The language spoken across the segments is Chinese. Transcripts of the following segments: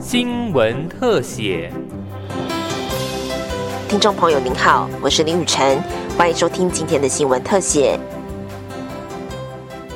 新闻特写。听众朋友您好，我是林雨晨，欢迎收听今天的新闻特写。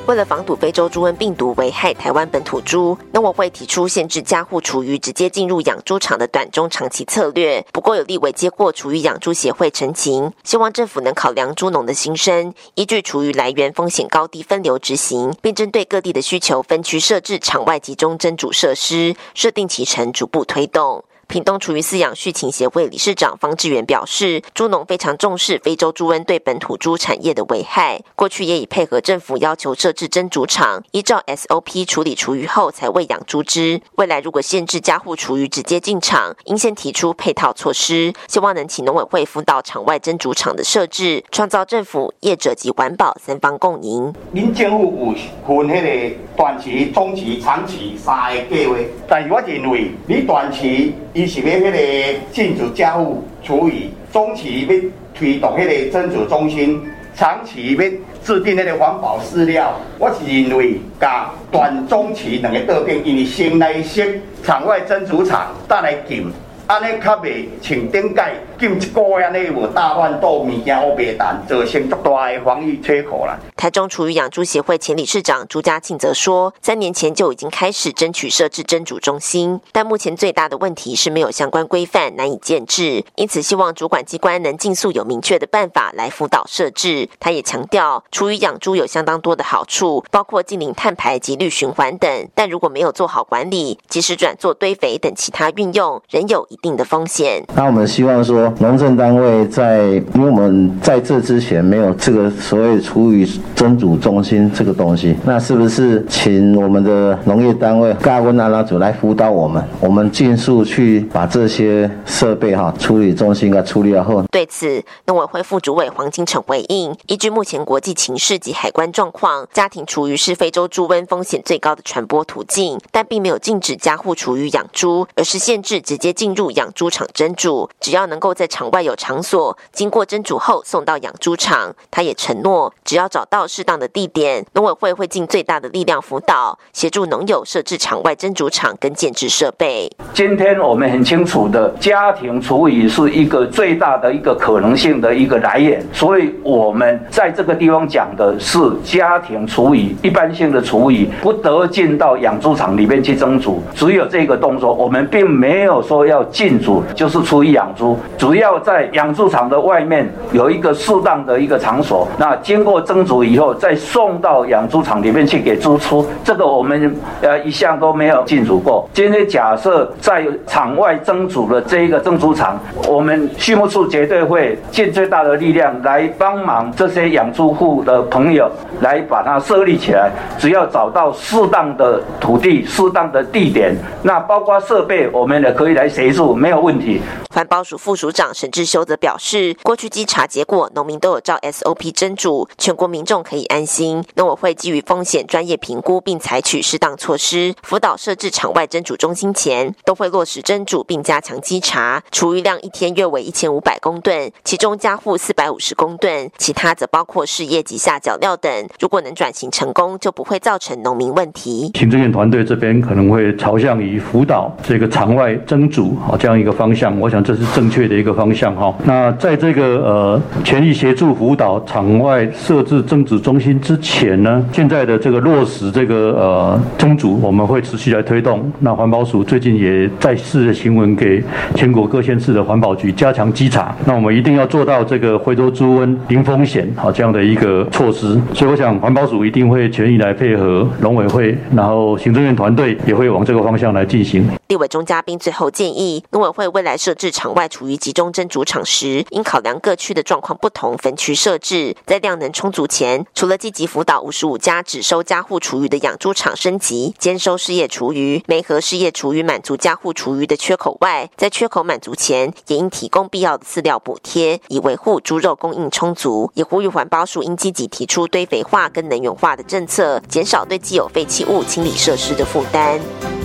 为了防堵非洲猪瘟病毒危害台湾本土猪，农委会提出限制家户厨余直接进入养猪场的短中长期策略。不过有立委接过厨余养猪协会陈情，希望政府能考量猪农的心声，依据厨余来源风险高低分流执行，并针对各地的需求分区设置场外集中蒸煮设施，设定期程逐步推动。屏东厨余饲养畜禽协会理事长方志远表示，猪农非常重视非洲猪瘟对本土猪产业的危害，过去也已配合政府要求设置蒸煮场，依照 SOP 处理厨余后才喂养猪只。未来如果限制家户厨余直接进场，应先提出配套措施，希望能请农委会辅导场外蒸煮场的设置，创造政府、业者及环保三方共赢。您政府有分迄个短期、中期、长期三个计划，但是我认为你短期。伊是要迄个禁止家务厨余，中期要推动迄个蒸煮中心，长期要制定迄个环保饲料。我是认为，甲短中期两个倒变，因为先来先场外蒸煮厂，再来禁。安尼较袂像顶届禁一个月安尼无大乱斗物件乌白蛋，造成足大的防疫缺口啦。台中厨余养猪协会前理事长朱家庆则说，三年前就已经开始争取设置蒸煮中心，但目前最大的问题是没有相关规范，难以建制。因此，希望主管机关能尽速有明确的办法来辅导设置。他也强调，厨余养猪有相当多的好处，包括近零碳排及氯循环等，但如果没有做好管理，即使转做堆肥等其他运用，仍有一定的风险。那我们希望说，农政单位在，因为我们在这之前没有这个所谓厨余蒸煮中心这个东西，那是不是请我们的农业单位、嘎温阿拉组来辅导我们，我们尽速去把这些设备哈处理中心给处理了后。对此，农委会副主委黄金城回应：，依据目前国际情势及海关状况，家庭厨余是非洲猪瘟风险最高的传播途径，但并没有禁止家户厨余养猪，而是限制直接进入养猪。场蒸煮，只要能够在场外有场所，经过蒸煮后送到养猪场。他也承诺，只要找到适当的地点，农委会会尽最大的力量辅导，协助农友设置场外蒸煮场跟建制设备。今天我们很清楚的，家庭厨余是一个最大的一个可能性的一个来源，所以我们在这个地方讲的是家庭厨余，一般性的厨余不得进到养猪场里面去蒸煮，只有这个动作，我们并没有说要禁煮。就是出于养猪，主要在养猪场的外面有一个适当的一个场所。那经过蒸煮以后，再送到养猪场里面去给猪出。这个我们呃一向都没有禁煮过。今天假设在场外蒸煮的这一个蒸煮场，我们畜牧处绝对会尽最大的力量来帮忙这些养猪户的朋友来把它设立起来。只要找到适当的土地、适当的地点，那包括设备，我们也可以来协助，没有问。问题。环保署副署长沈志修则表示，过去稽查结果，农民都有照 SOP 蒸煮，全国民众可以安心。农委会基于风险专业评估，并采取适当措施，辅导设置场外蒸煮中心前，都会落实蒸煮，并加强稽查。厨余量一天约为一千五百公吨，其中家户四百五十公吨，其他则包括事业及下脚料等。如果能转型成功，就不会造成农民问题。行政院团队这边可能会朝向于辅导这个场外蒸煮啊这样一个。方向，我想这是正确的一个方向哈。那在这个呃全力协助辅导场外设置政治中心之前呢，现在的这个落实这个呃增组，我们会持续来推动。那环保署最近也再次的新闻给全国各县市的环保局加强稽查。那我们一定要做到这个回头猪瘟零风险好这样的一个措施。所以我想环保署一定会全力来配合农委会，然后行政院团队也会往这个方向来进行。立委中嘉宾最后建议农委会。未来设置场外处于集中蒸煮场时，应考量各区的状况不同，分区设置。在量能充足前，除了积极辅导五十五家只收家户厨余的养猪场升级，兼收事业厨余，没和事业厨余满足家户厨余的缺口外，在缺口满足前，也应提供必要的饲料补贴，以维护猪肉供应充足。也呼吁环保署应积极提出堆肥化跟能源化的政策，减少对既有废弃物清理设施的负担。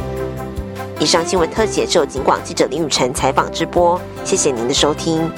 以上新闻特写受警广记者林雨辰采访直播，谢谢您的收听。